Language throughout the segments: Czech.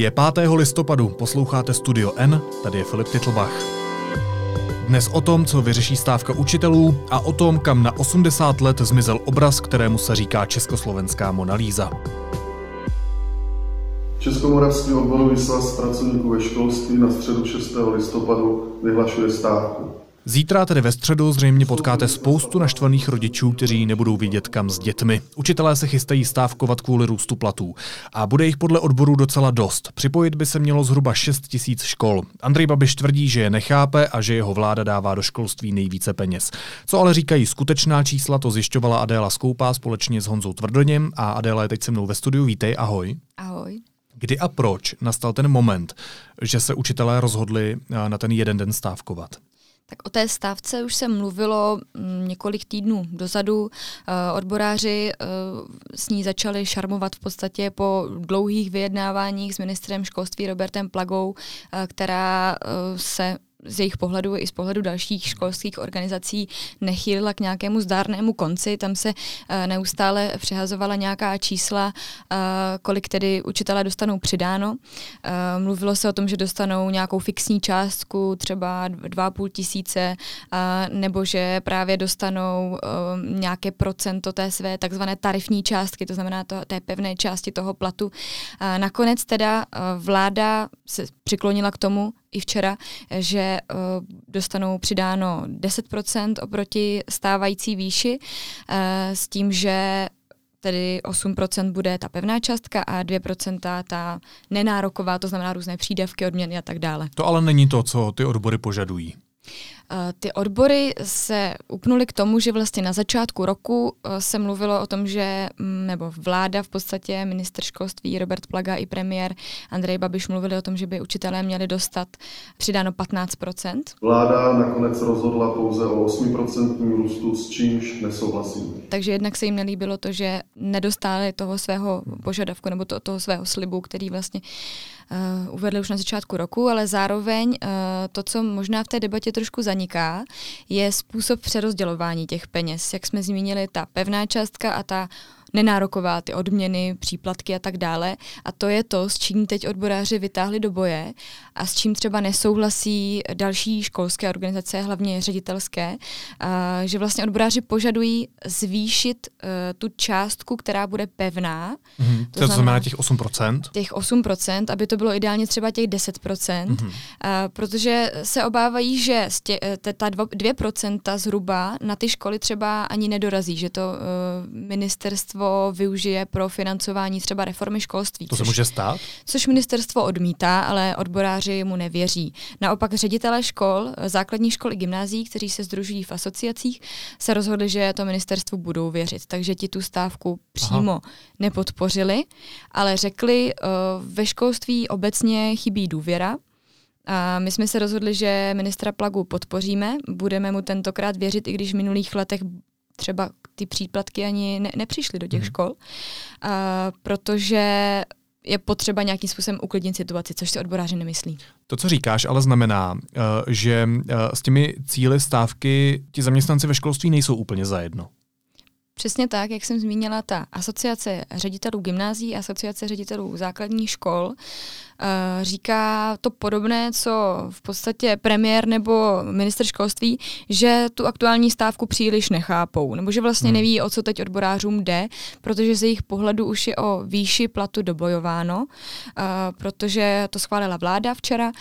Je 5. listopadu, posloucháte Studio N, tady je Filip Titlbach. Dnes o tom, co vyřeší stávka učitelů a o tom, kam na 80 let zmizel obraz, kterému se říká československá Monalíza. Českomoravský odborový svaz pracovníků ve školství na středu 6. listopadu vyhlašuje stávku. Zítra, tedy ve středu, zřejmě potkáte spoustu naštvaných rodičů, kteří nebudou vidět kam s dětmi. Učitelé se chystají stávkovat kvůli růstu platů. A bude jich podle odborů docela dost. Připojit by se mělo zhruba 6 tisíc škol. Andrej Babiš tvrdí, že je nechápe a že jeho vláda dává do školství nejvíce peněz. Co ale říkají skutečná čísla, to zjišťovala Adéla Skoupá společně s Honzou Tvrdoněm a Adéla je teď se mnou ve studiu. Vítej, ahoj. Ahoj. Kdy a proč nastal ten moment, že se učitelé rozhodli na ten jeden den stávkovat? Tak o té stávce už se mluvilo mm, několik týdnů dozadu. Eh, odboráři eh, s ní začali šarmovat v podstatě po dlouhých vyjednáváních s ministrem školství Robertem Plagou, eh, která se z jejich pohledu i z pohledu dalších školských organizací nechýlila k nějakému zdárnému konci. Tam se uh, neustále přehazovala nějaká čísla, uh, kolik tedy učitelé dostanou přidáno. Uh, mluvilo se o tom, že dostanou nějakou fixní částku, třeba 2,5 tisíce, nebo že právě dostanou nějaké procento té své takzvané tarifní částky, to znamená to, té pevné části toho platu. Nakonec teda vláda se přiklonila k tomu, i včera, že uh, dostanou přidáno 10% oproti stávající výši, uh, s tím, že tedy 8% bude ta pevná částka a 2% ta nenároková, to znamená různé přídavky, odměny a tak dále. To ale není to, co ty odbory požadují. Ty odbory se upnuly k tomu, že vlastně na začátku roku eh, se mluvilo o tom, že, mm, nebo vláda v podstatě, minister školství Robert Plaga i premiér Andrej Babiš mluvili o tom, že by učitelé měli dostat přidáno 15%. Vláda nakonec rozhodla pouze o 8% růstu, s čímž nesouhlasím. Takže jednak se jim nelíbilo to, že nedostali toho svého požadavku nebo to, toho svého slibu, který vlastně uh, uvedli už na začátku roku, ale zároveň uh, to, co možná v té debatě trošku zaniká, je způsob přerozdělování těch peněz. Jak jsme zmínili, ta pevná částka a ta nenároková, ty odměny, příplatky a tak dále. A to je to, s čím teď odboráři vytáhli do boje a s čím třeba nesouhlasí další školské organizace, hlavně ředitelské, a, že vlastně odboráři požadují zvýšit uh, tu částku, která bude pevná. Mm-hmm. To, to znamená, těch 8%? Těch 8%, aby to bylo ideálně třeba těch 10%, mm-hmm. a, protože se obávají, že tě, e, ta 2% zhruba na ty školy třeba ani nedorazí, že to uh, ministerstvo ministerstvo využije pro financování třeba reformy školství. To se může stát? Což ministerstvo odmítá, ale odboráři mu nevěří. Naopak ředitelé škol, základních škol i gymnází, kteří se združují v asociacích, se rozhodli, že to ministerstvu budou věřit. Takže ti tu stávku přímo Aha. nepodpořili, ale řekli, uh, ve školství obecně chybí důvěra, a my jsme se rozhodli, že ministra Plagu podpoříme, budeme mu tentokrát věřit, i když v minulých letech třeba ty příplatky ani ne, nepřišly do těch hmm. škol, a, protože je potřeba nějakým způsobem uklidnit situaci, což si odboráři nemyslí. To, co říkáš, ale znamená, eh, že eh, s těmi cíly stávky ti zaměstnanci ve školství nejsou úplně zajedno. Přesně tak, jak jsem zmínila, ta asociace ředitelů gymnází, asociace ředitelů základních škol uh, říká to podobné, co v podstatě premiér nebo minister školství, že tu aktuální stávku příliš nechápou, nebo že vlastně hmm. neví, o co teď odborářům jde, protože z jejich pohledu už je o výši platu dobojováno, uh, protože to schválila vláda včera.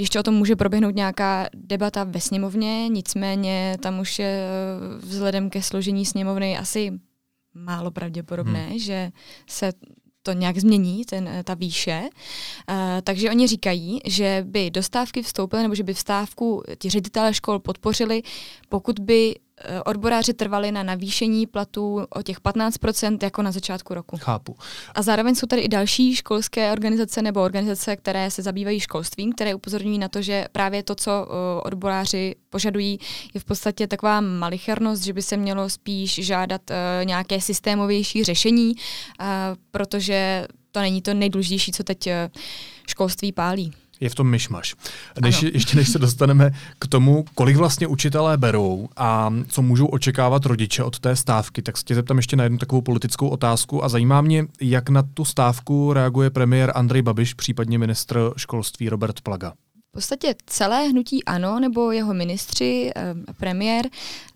Ještě o tom může proběhnout nějaká debata ve sněmovně, nicméně tam už je eh, vzhledem ke složení sněmovny asi málo pravděpodobné, hmm. že se to nějak změní, ten, eh, ta výše. Uh, takže oni říkají, že by dostávky vstoupily, nebo že by vstávku ti ředitelé škol podpořili, pokud by odboráři trvali na navýšení platů o těch 15% jako na začátku roku. Chápu. A zároveň jsou tady i další školské organizace nebo organizace, které se zabývají školstvím, které upozorňují na to, že právě to, co eh, odboráři požadují, je v podstatě taková malichernost, že by se mělo spíš žádat uh, nějaké systémovější řešení, protože to není to nejdůležitější, co teď školství pálí. Je v tom myšmaš. Než, ještě než se dostaneme k tomu, kolik vlastně učitelé berou a co můžou očekávat rodiče od té stávky, tak se tě zeptám ještě na jednu takovou politickou otázku a zajímá mě, jak na tu stávku reaguje premiér Andrej Babiš, případně ministr školství Robert Plaga. V podstatě celé hnutí ANO nebo jeho ministři, eh, premiér,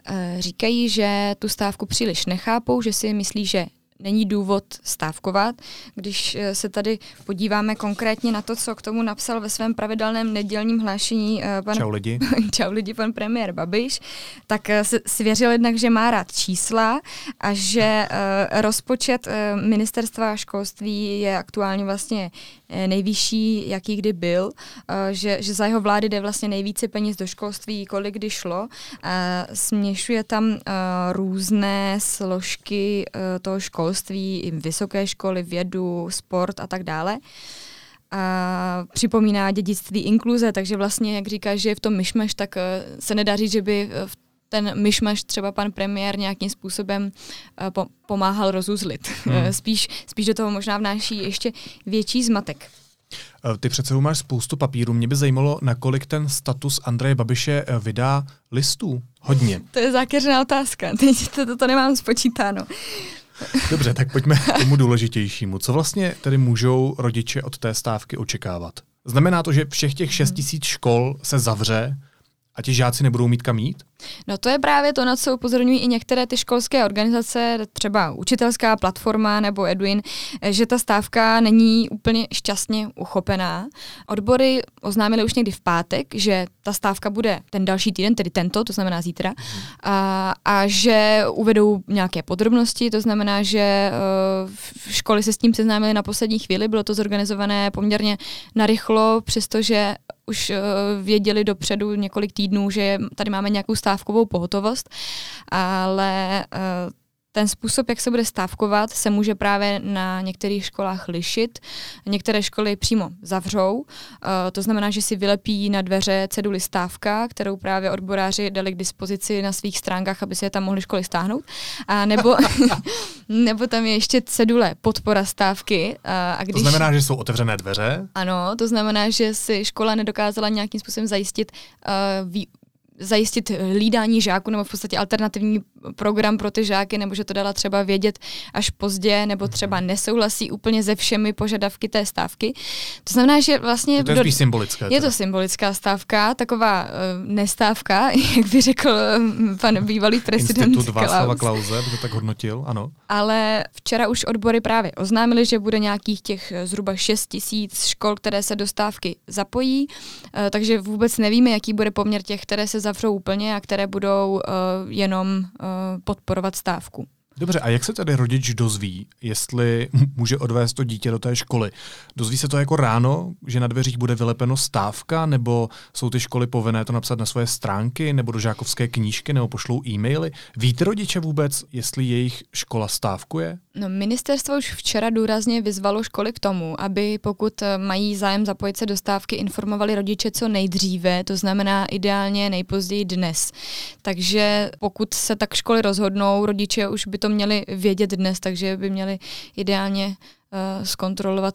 eh, říkají, že tu stávku příliš nechápou, že si myslí, že není důvod stávkovat. Když eh, se tady podíváme konkrétně na to, co k tomu napsal ve svém pravidelném nedělním hlášení pan, čau lidi. čau lidi, pan premiér Babiš, tak se svěřil jednak, že má rád čísla a že rozpočet ministerstva školství je aktuálně vlastně Eh, nejvyšší, jaký kdy byl, eh, že, že za jeho vlády jde vlastně nejvíce peněz do školství, kolik kdy šlo. Směšuje tam eh, různé složky toho školství, i vysoké školy, vědu, sport a tak dále a připomíná dědictví inkluze, takže vlastně, jak říká, že je v tom myšmeš, tak se nedá říct, že by v ten myšmaš třeba pan premiér nějakým způsobem uh, pomáhal rozuzlit. Hmm. spíš, spíš do toho možná vnáší ještě větší zmatek. Eh, ty přece máš spoustu papíru. Mě by zajímalo, nakolik ten status Andreje Babiše eh, vydá listů. Hodně. To je zákeřná otázka. Teď to, to, to nemám spočítáno. Dobře, tak pojďme k tomu důležitějšímu. Co vlastně tedy můžou rodiče od té stávky očekávat? Znamená to, že všech těch 6 tisíc škol se zavře a ti žáci nebudou mít kam jít? No to je právě to, na co upozorňují i některé ty školské organizace, třeba učitelská platforma nebo Edwin, že ta stávka není úplně šťastně uchopená. Odbory oznámily už někdy v pátek, že ta stávka bude ten další týden, tedy tento, to znamená zítra, a, a že uvedou nějaké podrobnosti, to znamená, že uh, školy se s tím seznámily na poslední chvíli, bylo to zorganizované poměrně narychlo, přestože už uh, věděli dopředu několik týdnů, že tady máme nějakou stávkovou pohotovost, ale uh, ten způsob, jak se bude stávkovat, se může právě na některých školách lišit. Některé školy přímo zavřou, uh, to znamená, že si vylepí na dveře ceduli stávka, kterou právě odboráři dali k dispozici na svých stránkách, aby si je tam mohli školy stáhnout. A nebo, nebo tam je ještě cedule podpora stávky. Uh, a když, to znamená, že jsou otevřené dveře? Ano, to znamená, že si škola nedokázala nějakým způsobem zajistit uh, vý, zajistit hlídání žáků nebo v podstatě alternativní program pro ty žáky, nebo že to dala třeba vědět až pozdě, nebo třeba mhm. nesouhlasí úplně se všemi požadavky té stávky. To znamená, že vlastně... Je to je symbolické. Je to symbolická stávka, taková uh, nestávka, jak by řekl uh, pan bývalý prezident Institut Václava Klauze, by to tak hodnotil, ano. Ale včera už odbory právě oznámili, že bude nějakých těch eh, zhruba 6 tisíc škol, které se do stávky zapojí, uh, takže vůbec nevíme, jaký bude poměr těch, které se zavřou úplně a které budou uh, jenom uh, podporovat stávku. Dobře, a jak se tedy rodič dozví, jestli může odvést to dítě do té školy? Dozví se to jako ráno, že na dveřích bude vylepeno stávka, nebo jsou ty školy povinné to napsat na svoje stránky, nebo do žákovské knížky, nebo pošlou e-maily? Víte rodiče vůbec, jestli jejich škola stávkuje? No, ministerstvo už včera důrazně vyzvalo školy k tomu, aby pokud eh, mají zájem zapojit se do stávky, informovali rodiče co nejdříve, to znamená ideálně nejpozději dnes. Takže pokud se tak školy rozhodnou, rodiče už by to měli vědět dnes, takže by měli ideálně uh, zkontrolovat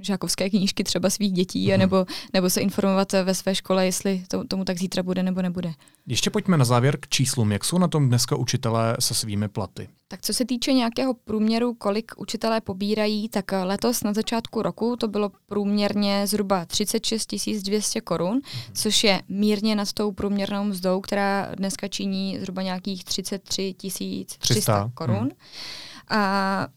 žákovské knížky třeba svých dětí, mm. nebo, nebo se informovat ve své škole, jestli to, tomu tak zítra bude nebo nebude. Ještě pojďme na závěr k číslům. Jak jsou na tom dneska učitelé se svými platy? Tak co se týče nějakého průměru, kolik učitelé pobírají, tak letos na začátku roku to bylo průměrně zhruba 36 200 korun, mm. což je mírně nad tou průměrnou mzdou, která dneska činí zhruba nějakých 33 300 korun. Mm. A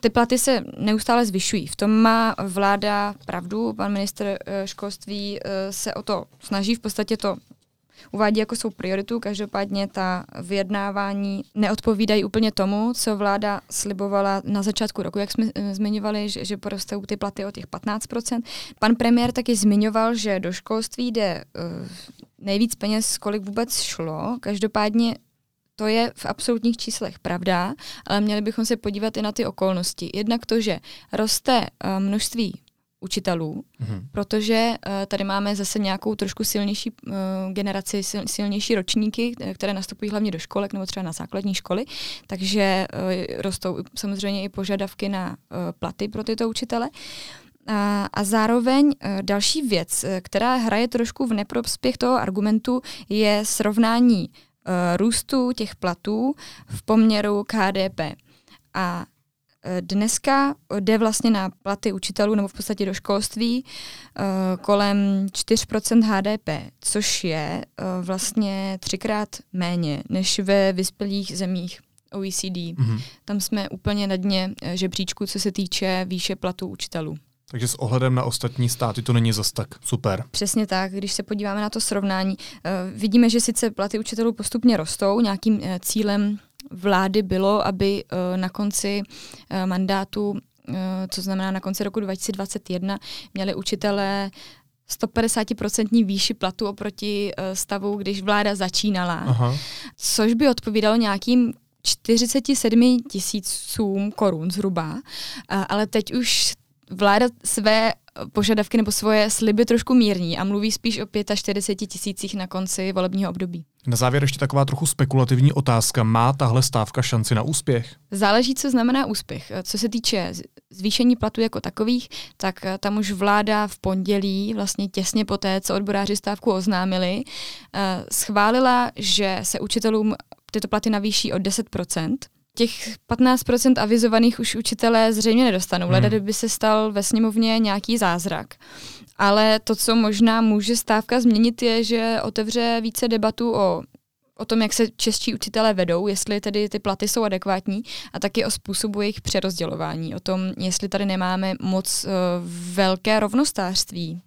ty platy se neustále zvyšují. V tom má vláda pravdu, pan minister eh, školství eh, se o to snaží, v podstatě to uvádí jako svou prioritu, každopádně ta vyjednávání neodpovídají úplně tomu, co vláda slibovala na začátku roku, jak jsme eh, zmiňovali, že, že porostou ty platy o těch 15%. Pan premiér taky zmiňoval, že do školství jde nejvíc peněz, kolik vůbec šlo. Každopádně to je v absolutních číslech pravda, ale měli bychom se podívat i na ty okolnosti. Jednak to, že roste uh, množství učitelů, mm-hmm. protože uh, tady máme zase nějakou trošku silnější uh, generaci, sil, silnější ročníky, které nastupují hlavně do školek nebo třeba na základní školy, takže uh, rostou samozřejmě i požadavky na uh, platy pro tyto učitele. A, a zároveň další věc, která hraje trošku v neprospěch toho argumentu, je srovnání růstu těch platů v poměru k HDP. A Dneska jde vlastně na platy učitelů nebo v podstatě do školství kolem 4% HDP, což je vlastně třikrát méně než ve vyspělých zemích OECD. Mm-hmm. Tam jsme úplně na dně žebříčku, co se týče výše platu učitelů. Takže s ohledem na ostatní státy to není zas tak super. Přesně tak, když se podíváme na to srovnání, uh, vidíme, že sice platy učitelů postupně rostou, nějakým uh, cílem vlády bylo, aby uh, na konci mandátu, co znamená na konci roku 2021, měli učitelé 150% výši platu oproti stavu, když vláda začínala, Aha. což by odpovídalo nějakým 47 tisícům korun zhruba, ale teď už vláda své požadavky nebo svoje sliby trošku mírní a mluví spíš o 45 tisících na konci volebního období. Na závěr ještě taková trochu spekulativní otázka. Má tahle stávka šanci na úspěch? Záleží, co znamená úspěch. Co se týče zvýšení platu jako takových, tak tam už vláda v pondělí, vlastně těsně po té, co odboráři stávku oznámili, eh, schválila, že se učitelům tyto platy navýší o 10 těch 15% avizovaných už učitelé zřejmě nedostanou. Hmm. Leda, by se stal ve sněmovně nějaký zázrak. Ale to, co možná může stávka změnit, je, že otevře více debatu o o tom, jak se čeští učitelé vedou, jestli tedy ty platy jsou adekvátní a taky o způsobu jejich přerozdělování, o tom, jestli tady nemáme moc uh, velké rovnostářství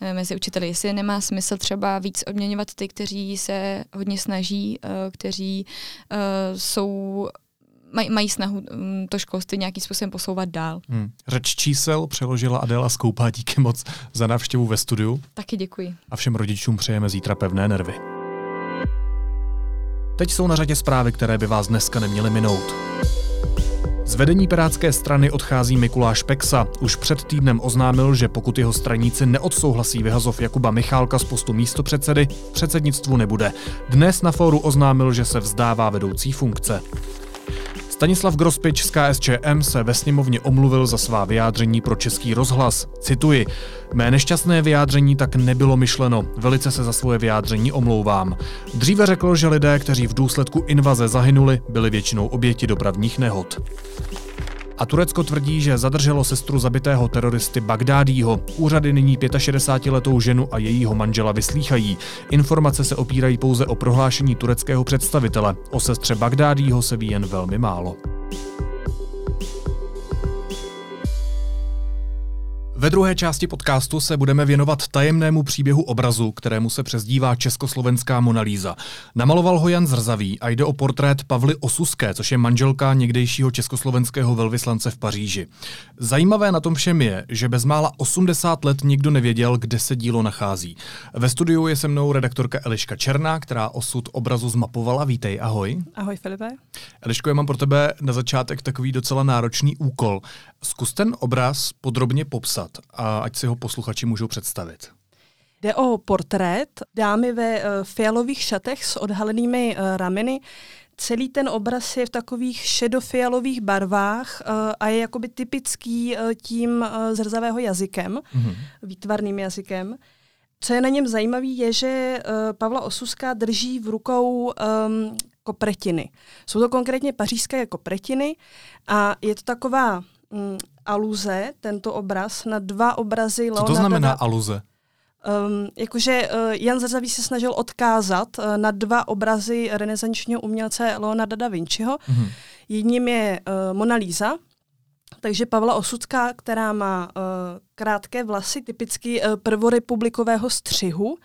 uh, mezi učiteli, jestli nemá smysl třeba víc odměňovat ty, kteří se hodně snaží, uh, kteří uh, jsou maj, mají snahu um, to školství nějakým způsobem posouvat dál. Hmm. Řeč čísel přeložila Adela Skoupá, díky moc za návštěvu ve studiu. Taky děkuji. A všem rodičům přejeme zítra pevné nervy. Teď jsou na řadě zprávy, které by vás dneska neměly minout. Z vedení Pirátské strany odchází Mikuláš Peksa. Už před týdnem oznámil, že pokud jeho straníci neodsouhlasí vyhazov Jakuba Michálka z postu místopředsedy, předsednictvu nebude. Dnes na fóru oznámil, že se vzdává vedoucí funkce. Stanislav Grospič z KSČM se ve sněmovně omluvil za svá vyjádření pro český rozhlas. Cituji. Mé nešťastné vyjádření tak nebylo myšleno. Velice se za svoje vyjádření omlouvám. Dříve řekl, že lidé, kteří v důsledku invaze zahynuli, byli většinou oběti dopravních nehod. A Turecko tvrdí, že zadrželo sestru zabitého teroristy Bagdádího. Úřady nyní 65-letou ženu a jejího manžela vyslýchají. Informace se opírají pouze o prohlášení tureckého představitele. O sestře Bagdádího se ví jen velmi málo. Ve druhé části podcastu se budeme věnovat tajemnému příběhu obrazu, kterému se přezdívá československá Monalíza. Namaloval ho Jan Zrzavý a jde o portrét Pavly Osuské, což je manželka někdejšího československého velvyslance v Paříži. Zajímavé na tom všem je, že bezmála 80 let nikdo nevěděl, kde se dílo nachází. Ve studiu je se mnou redaktorka Eliška Černá, která osud obrazu zmapovala. Vítej, ahoj. Ahoj Filipe. Eliško, já mám pro tebe na začátek takový docela náročný úkol. Zkus ten obraz podrobně popsat a ať si ho posluchači můžou představit. Jde o portrét dámy ve eh, fialových šatech s odhalenými eh, rameny. Celý ten obraz je v takových šedofialových barvách eh, a je jakoby typický tím zrzavého jazykem, mm-hmm. výtvarným jazykem. Co je na něm zajímavé, je, že Pavla Osuská drží v rukou um, kopretiny. Jsou to konkrétně pařížské kopretiny a je to taková um, aluze, tento obraz, na dva obrazy Leonarda... Co to znamená aluze? Um, jakože uh, Jan Zrzavý se snažil odkázat uh, na dva obrazy renesančního umělce Leonarda da Vinciho. Mm-hmm. Jedním je uh, Mona Lisa, takže Pavla Osudská, která má uh, krátké vlasy, typicky uh, prvorepublikového střihu,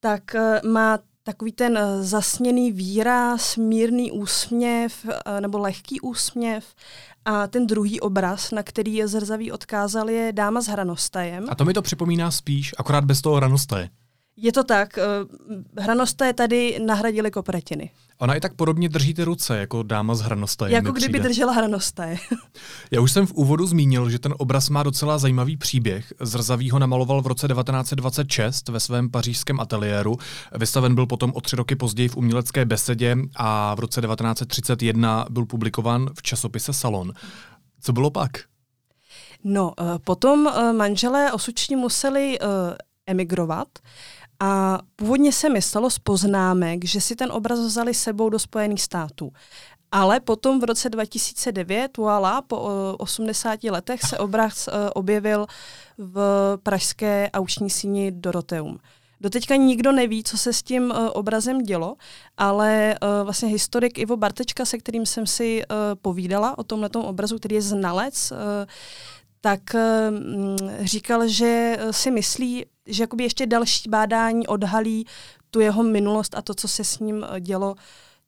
tak uh, má takový ten zasněný výraz, mírný úsměv nebo lehký úsměv a ten druhý obraz, na který je Zrzavý odkázal, je Dáma s hranostajem. A to mi to připomíná spíš, akorát bez toho hranostaje. Je to tak. Eh, hranostaje tady nahradili kopretiny. Ona i tak podobně drží ty ruce, jako dáma z hranostaje. Jako kdyby přijde. držela hranostaje. Já už jsem v úvodu zmínil, že ten obraz má docela zajímavý příběh. Zrzavý ho namaloval v roce 1926 ve svém pařížském ateliéru. Vystaven byl potom o tři roky později v umělecké besedě a v roce 1931 byl publikován v časopise Salon. Co bylo pak? No, potom manželé osuční museli emigrovat a původně se myslelo z poznámek, že si ten obraz vzali sebou do Spojených států. Ale potom v roce 2009, voilà, po 80 letech se obraz objevil v pražské auční síni Doroteum. Doteďka nikdo neví, co se s tím uh, obrazem dělo, ale vlastně historik Ivo Bartečka, se kterým jsem si povídala o tomhle obrazu, který je znalec, tak uh, říkal, že si myslí, že jakoby ještě další bádání odhalí tu jeho minulost a to, co se s ním dělo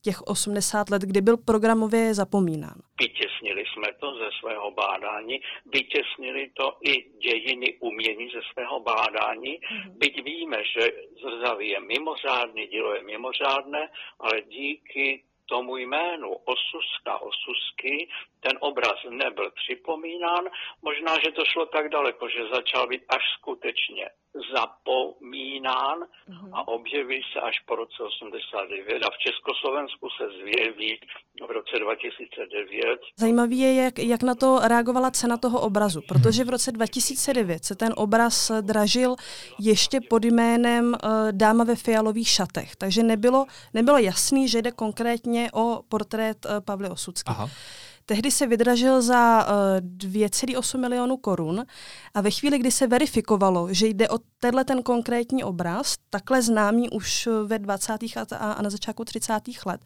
těch 80 let, kdy byl programově zapomínán. Vytěsnili jsme to ze svého bádání, vytěsnili to i dějiny umění ze svého bádání, mm-hmm. byť víme, že zrzaví je mimořádný, dílo je mimořádné, ale díky tomu jménu Osuska, Osusky, ten obraz nebyl připomínán. Možná, že to šlo tak daleko, že začal být až skutečně zapomínán uh-huh. a objeví se až po roce 89 a v Československu se zvěví v roce 2009. Zajímavý je, jak, jak na to reagovala cena toho obrazu, protože v roce 2009 se ten obraz dražil ještě pod jménem uh, Dáma ve fialových šatech, takže nebylo, nebylo jasný, že jde konkrétně o portrét uh, Pavly Osucky. Aha. Tehdy se vydražil za uh, eh, 2,8 milionů korun a ve chvíli, kdy se verifikovalo, že jde o tenhle ten konkrétní obraz, takhle známý už ve 20. a, na začátku 30. let,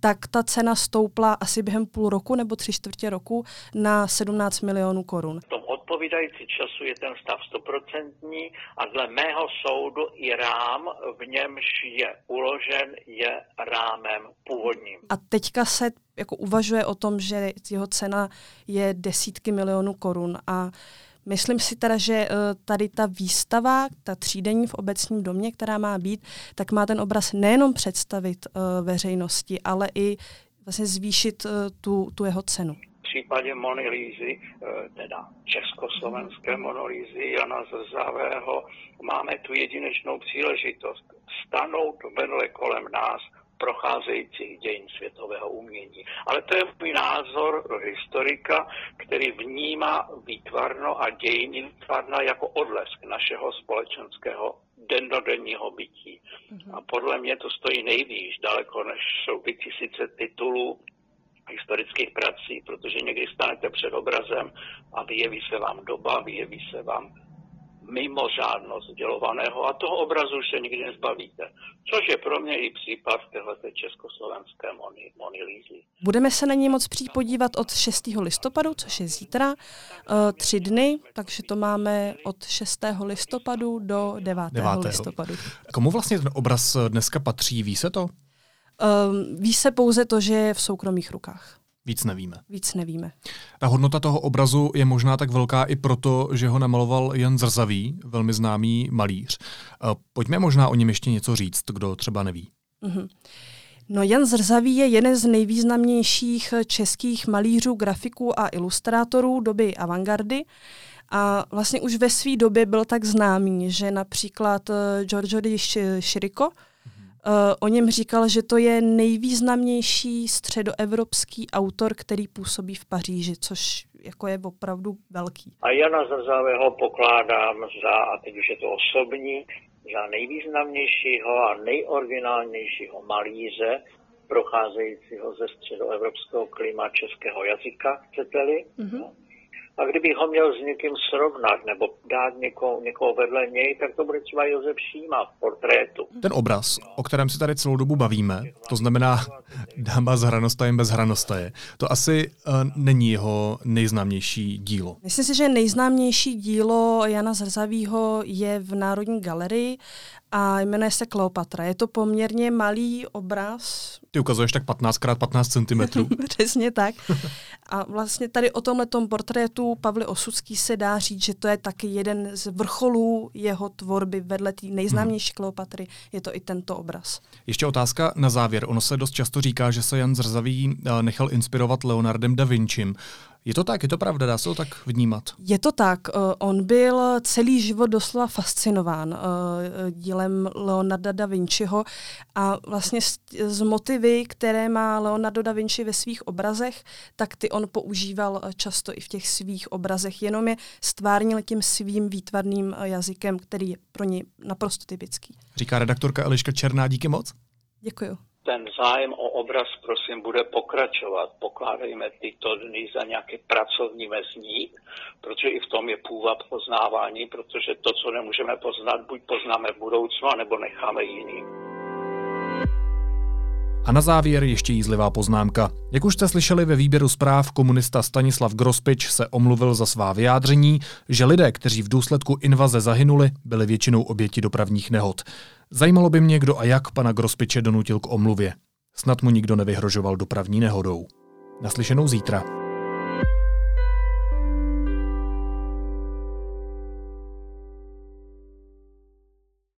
tak ta cena stoupla asi během půl roku nebo tři čtvrtě roku na 17 milionů korun. V tom odpovídající času je ten stav stoprocentní a dle mého soudu i rám, v němž je uložen, je rámem původním. A teďka se jako uvažuje o tom, že jeho cena je desítky milionů korun a Myslím si teda, že eh, tady ta výstava, ta třídení v obecním domě, která má být, tak má ten obraz nejenom představit uh, veřejnosti, ale i vlastně zvýšit uh, tu, tu jeho cenu. V případě Monolízy, teda československé Monolízy Jana Zrzavého, máme tu jedinečnou příležitost stanout vedle kolem nás procházejících dějin světového umění. Ale to je můj názor historika, který vnímá výtvarno a dějiny výtvarna jako odlesk našeho společenského dennodenního bytí. Mm-hmm. A podle mě to stojí nejvýš, daleko než jsou by tisíce titulů historických prací, protože někdy stanete před obrazem a vyjeví se vám doba, vyjeví se vám mimořádnost dělovaného a toho obrazu už se nikdy nezbavíte. Což je pro mě i případ téhleté československé moni, monilízy. Budeme se na něj moc přijít podívat od 6. listopadu, což je zítra, uh, tři dny, takže to máme od 6. listopadu do 9. 9. listopadu. Komu vlastně ten obraz dneska patří, ví se to? Um, ví se pouze to, že je v soukromých rukách. Víc nevíme. Víc nevíme. Ta hodnota toho obrazu je možná tak velká i proto, že ho namaloval Jan Zrzavý, velmi známý malíř. Pojďme možná o něm ještě něco říct, kdo třeba neví. Mm-hmm. No Jan Zrzavý je jeden z nejvýznamnějších českých malířů, grafiků a ilustrátorů doby avantgardy. A vlastně už ve své době byl tak známý, že například eh, Giorgio di Chirico, o něm říkal, že to je nejvýznamnější středoevropský autor, který působí v Paříži, což jako je opravdu velký. A Jana Zrzavého pokládám za, a teď už je to osobní, za nejvýznamnějšího a nejoriginálnějšího malíře, procházejícího ze středoevropského klima českého jazyka, chcete-li. Mm-hmm. A kdybych ho měl s někým srovnat nebo dát někoho, někoho vedle něj, tak to bude třeba Josef Šíma v portrétu. Ten obraz, o kterém se tady celou dobu bavíme, to znamená dáma s hranostajem bez hranostaje, to asi uh, není jeho nejznámější dílo. Myslím si, že nejznámější dílo Jana Zrzavýho je v Národní galerii a jmenuje se Kleopatra. Je to poměrně malý obraz. Ty ukazuješ tak 15 x 15 cm. Přesně tak. A vlastně tady o tomhle portrétu Pavly Osudský se dá říct, že to je taky jeden z vrcholů jeho tvorby vedle té nejznámější hmm. Kleopatry. Je to i tento obraz. Ještě otázka na závěr. Ono se dost často říká, že se Jan Zrzavý eh, nechal inspirovat Leonardem da Vincim. Je to tak, je to pravda, dá se to tak vnímat? Je to tak. Eh, on byl celý život doslova fascinován eh, dílem Leonarda da Vinciho a vlastně z motivy, které má Leonardo da Vinci ve svých obrazech, tak ty on používal eh, často i v těch svých obrazech, jenom je stvárnil tím svým výtvarným jazykem, který je pro ně naprosto typický. Říká redaktorka Eliška Černá, díky moc. Děkuji ten zájem o obraz, prosím, bude pokračovat. Pokládejme tyto dny za nějaký pracovní mezník, protože i v tom je půvab poznávání, protože to, co nemůžeme poznat, buď poznáme v budoucnu, nebo necháme jiným. A na závěr ještě jízlivá poznámka. Jak už jste slyšeli ve výběru zpráv, komunista Stanislav Grospič se omluvil za svá vyjádření, že lidé, kteří v důsledku invaze zahynuli, byli většinou oběti dopravních nehod. Zajímalo by mě, kdo a jak pana Grospiče donutil k omluvě. Snad mu nikdo nevyhrožoval dopravní nehodou. Naslyšenou zítra.